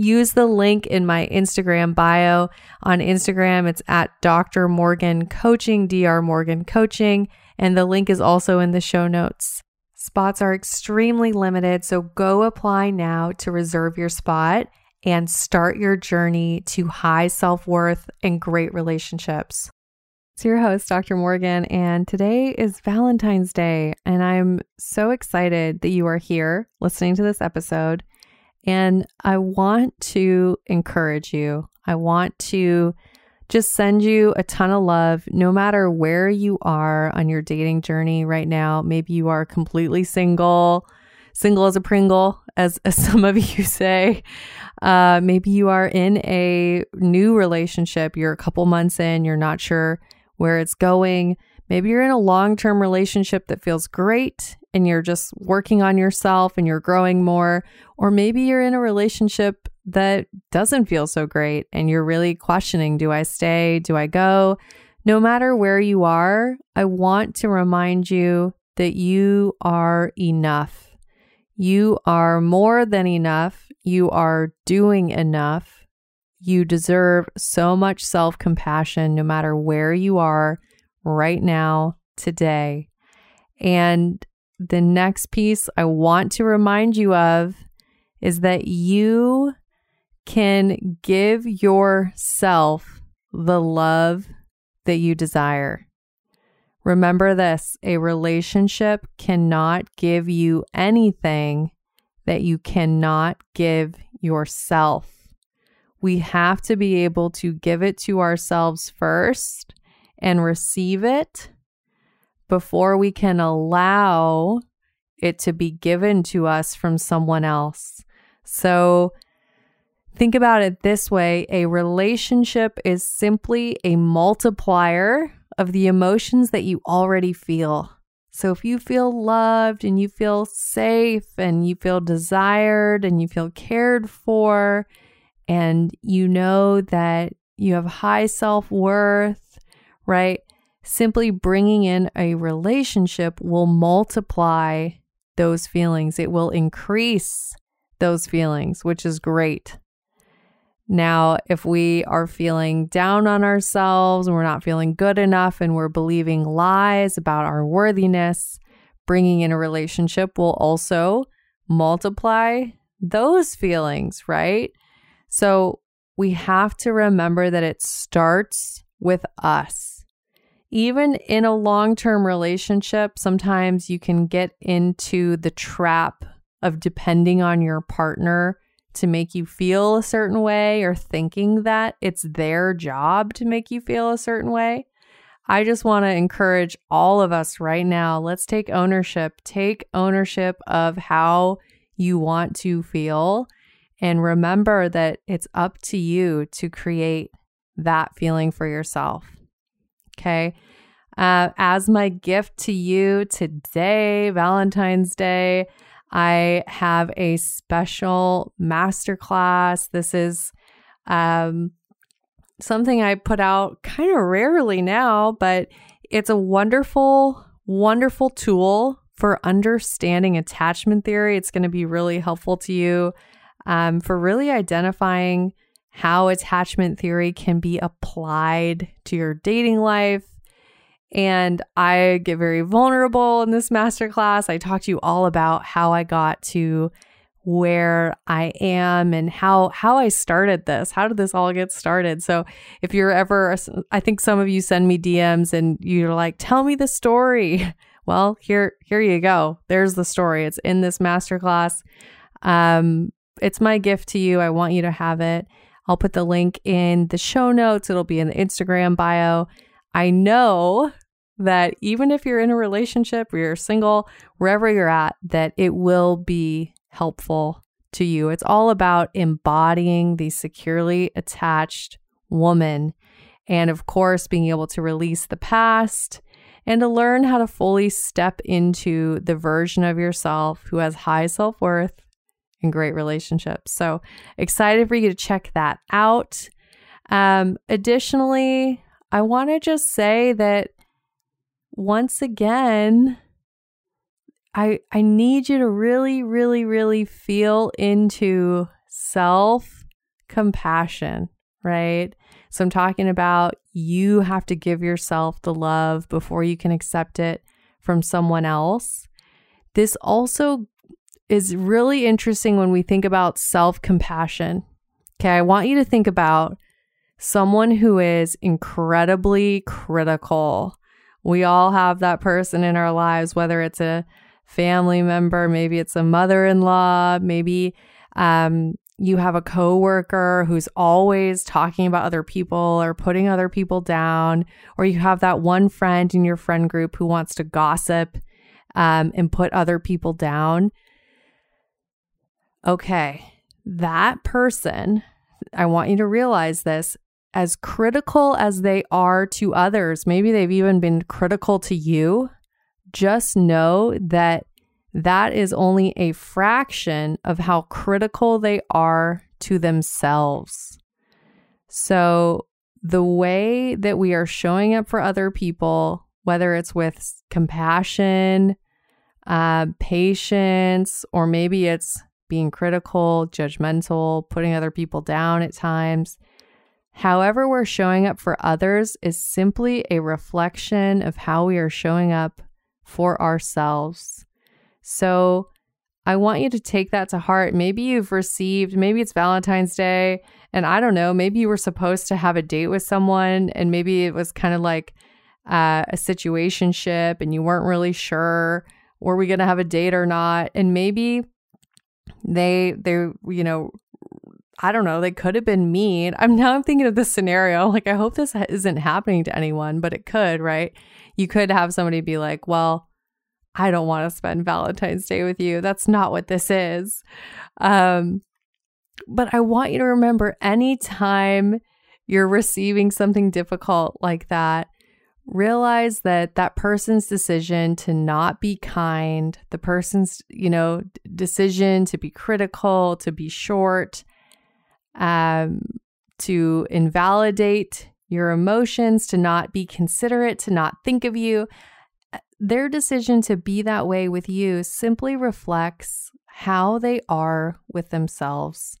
use the link in my Instagram bio. On Instagram, it's at Dr. Morgan Coaching, Dr. Morgan Coaching, and the link is also in the show notes. Spots are extremely limited, so go apply now to reserve your spot and start your journey to high self worth and great relationships. It's your host, Dr. Morgan, and today is Valentine's Day, and I'm so excited that you are here listening to this episode. And I want to encourage you. I want to just send you a ton of love no matter where you are on your dating journey right now. Maybe you are completely single, single as a Pringle, as, as some of you say. Uh, maybe you are in a new relationship, you're a couple months in, you're not sure where it's going. Maybe you're in a long term relationship that feels great and you're just working on yourself and you're growing more. Or maybe you're in a relationship that doesn't feel so great and you're really questioning do I stay? Do I go? No matter where you are, I want to remind you that you are enough. You are more than enough. You are doing enough. You deserve so much self compassion no matter where you are right now, today. And the next piece I want to remind you of is that you can give yourself the love that you desire. Remember this a relationship cannot give you anything that you cannot give yourself. We have to be able to give it to ourselves first and receive it before we can allow it to be given to us from someone else. So think about it this way a relationship is simply a multiplier of the emotions that you already feel. So if you feel loved and you feel safe and you feel desired and you feel cared for, and you know that you have high self worth right? Simply bringing in a relationship will multiply those feelings, it will increase those feelings, which is great. Now, if we are feeling down on ourselves and we're not feeling good enough and we're believing lies about our worthiness, bringing in a relationship will also multiply those feelings, right? So we have to remember that it starts with us. Even in a long term relationship, sometimes you can get into the trap of depending on your partner to make you feel a certain way or thinking that it's their job to make you feel a certain way. I just want to encourage all of us right now. Let's take ownership. Take ownership of how you want to feel. And remember that it's up to you to create that feeling for yourself. Okay. Uh, as my gift to you today, Valentine's Day, I have a special masterclass. This is um, something I put out kind of rarely now, but it's a wonderful, wonderful tool for understanding attachment theory. It's going to be really helpful to you um, for really identifying how attachment theory can be applied to your dating life. And I get very vulnerable in this masterclass. I talk to you all about how I got to where I am and how how I started this. How did this all get started? So, if you're ever I think some of you send me DMs and you're like, "Tell me the story." Well, here here you go. There's the story. It's in this masterclass. Um it's my gift to you. I want you to have it. I'll put the link in the show notes. It'll be in the Instagram bio. I know that even if you're in a relationship or you're single, wherever you're at, that it will be helpful to you. It's all about embodying the securely attached woman. And of course, being able to release the past and to learn how to fully step into the version of yourself who has high self worth and great relationships. So excited for you to check that out. Um, additionally, I want to just say that once again, I I need you to really, really, really feel into self compassion, right? So I'm talking about you have to give yourself the love before you can accept it from someone else. This also is really interesting when we think about self compassion. Okay, I want you to think about someone who is incredibly critical. We all have that person in our lives, whether it's a family member, maybe it's a mother in law, maybe um, you have a coworker who's always talking about other people or putting other people down, or you have that one friend in your friend group who wants to gossip um, and put other people down okay, that person, I want you to realize this, as critical as they are to others, maybe they've even been critical to you, just know that that is only a fraction of how critical they are to themselves. So, the way that we are showing up for other people, whether it's with compassion, uh, patience, or maybe it's being critical, judgmental, putting other people down at times. However, we're showing up for others is simply a reflection of how we are showing up for ourselves. So, I want you to take that to heart. Maybe you've received, maybe it's Valentine's Day, and I don't know, maybe you were supposed to have a date with someone, and maybe it was kind of like uh, a situationship, and you weren't really sure were we going to have a date or not. And maybe they they you know I don't know, they could have been mean. I'm now I'm thinking of this scenario. Like I hope this isn't happening to anyone, but it could, right? You could have somebody be like, "Well, I don't want to spend Valentine's Day with you. That's not what this is." Um but I want you to remember anytime you're receiving something difficult like that, realize that that person's decision to not be kind, the person's, you know, decision to be critical, to be short, um, to invalidate your emotions, to not be considerate, to not think of you, uh, their decision to be that way with you simply reflects how they are with themselves.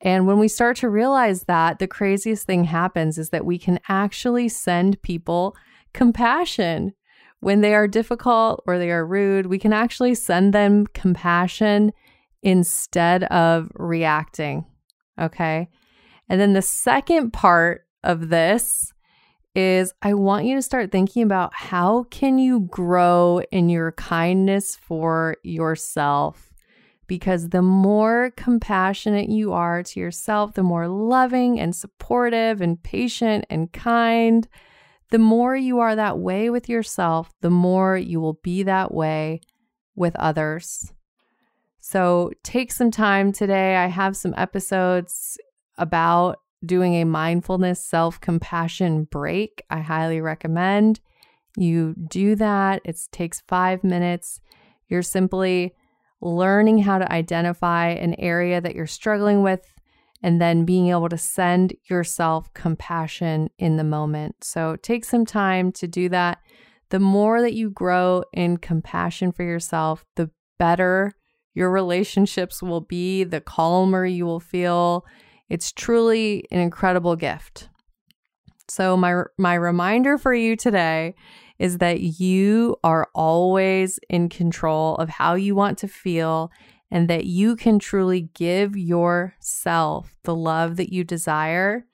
And when we start to realize that, the craziest thing happens is that we can actually send people compassion. When they are difficult or they are rude, we can actually send them compassion instead of reacting. Okay. And then the second part of this is I want you to start thinking about how can you grow in your kindness for yourself? Because the more compassionate you are to yourself, the more loving and supportive and patient and kind, the more you are that way with yourself, the more you will be that way with others. So take some time today. I have some episodes about doing a mindfulness self compassion break. I highly recommend you do that. It takes five minutes. You're simply learning how to identify an area that you're struggling with and then being able to send yourself compassion in the moment. So take some time to do that. The more that you grow in compassion for yourself, the better your relationships will be, the calmer you will feel. It's truly an incredible gift. So my my reminder for you today is that you are always in control of how you want to feel and that you can truly give yourself the love that you desire,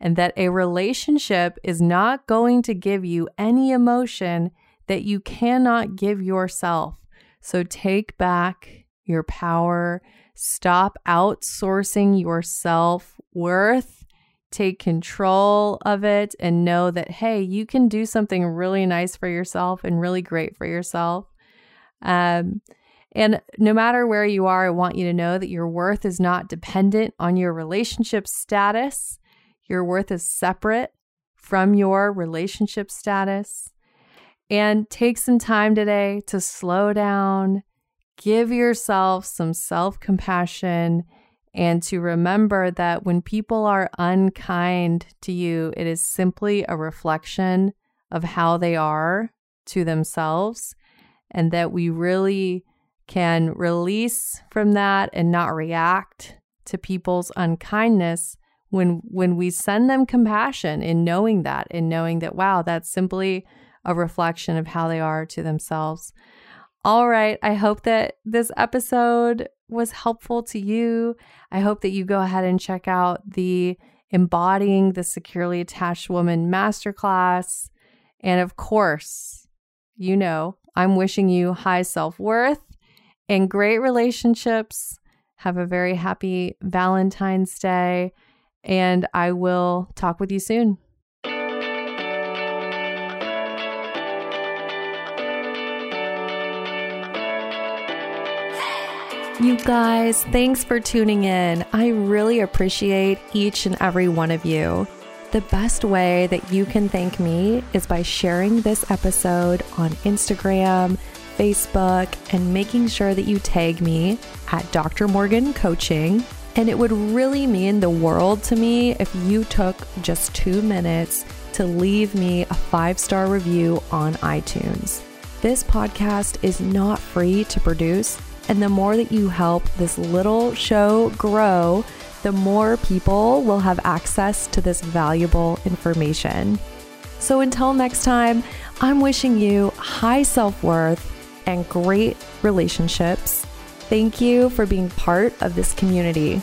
and that a relationship is not going to give you any emotion that you cannot give yourself. So take back your power, stop outsourcing your self worth. Take control of it and know that, hey, you can do something really nice for yourself and really great for yourself. Um, and no matter where you are, I want you to know that your worth is not dependent on your relationship status. Your worth is separate from your relationship status. And take some time today to slow down, give yourself some self compassion, and to remember that when people are unkind to you, it is simply a reflection of how they are to themselves, and that we really can release from that and not react to people's unkindness when when we send them compassion in knowing that in knowing that wow that's simply a reflection of how they are to themselves. All right. I hope that this episode was helpful to you. I hope that you go ahead and check out the embodying the securely attached woman masterclass. And of course you know i'm wishing you high self-worth and great relationships. Have a very happy Valentine's Day, and I will talk with you soon. You guys, thanks for tuning in. I really appreciate each and every one of you. The best way that you can thank me is by sharing this episode on Instagram Facebook, and making sure that you tag me at Dr. Morgan Coaching. And it would really mean the world to me if you took just two minutes to leave me a five star review on iTunes. This podcast is not free to produce, and the more that you help this little show grow, the more people will have access to this valuable information. So until next time, I'm wishing you high self worth and great relationships. Thank you for being part of this community.